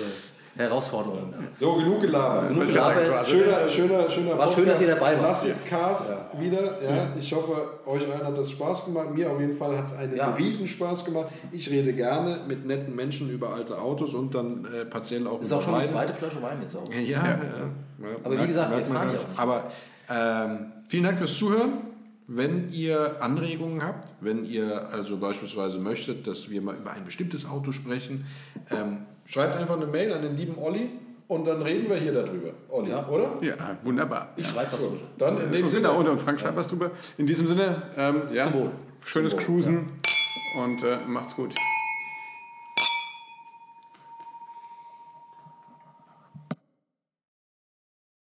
Herausforderungen. So, genug gelabert. Genug gelabert. Schöner, schöner, schöner War schön, dass ihr dabei wart. Cast wieder. Ja. Ich hoffe, euch allen hat das Spaß gemacht. Mir auf jeden Fall hat es einen Ja. Riesenspaß gemacht. Ich rede gerne mit netten Menschen über alte Autos und dann äh, partiell auch Ist auch schon die Weine. zweite Flasche Wein jetzt auch. Ja, ja. ja. Aber wie gesagt, wir fahren ja auch nicht. Aber ähm, vielen Dank fürs Zuhören. Wenn ihr Anregungen habt, wenn ihr also beispielsweise möchtet, dass wir mal über ein bestimmtes Auto sprechen, ähm, schreibt einfach eine Mail an den lieben Olli und dann reden wir hier darüber. Olli, Ja. oder? ja, wunderbar. Ich schreibe was drüber. Dann in dem Genau, und, und Frank schreibt was drüber. In diesem Sinne, ähm, ja, Zum Wohl. schönes Zum Wohl, Cruisen und äh, macht's gut.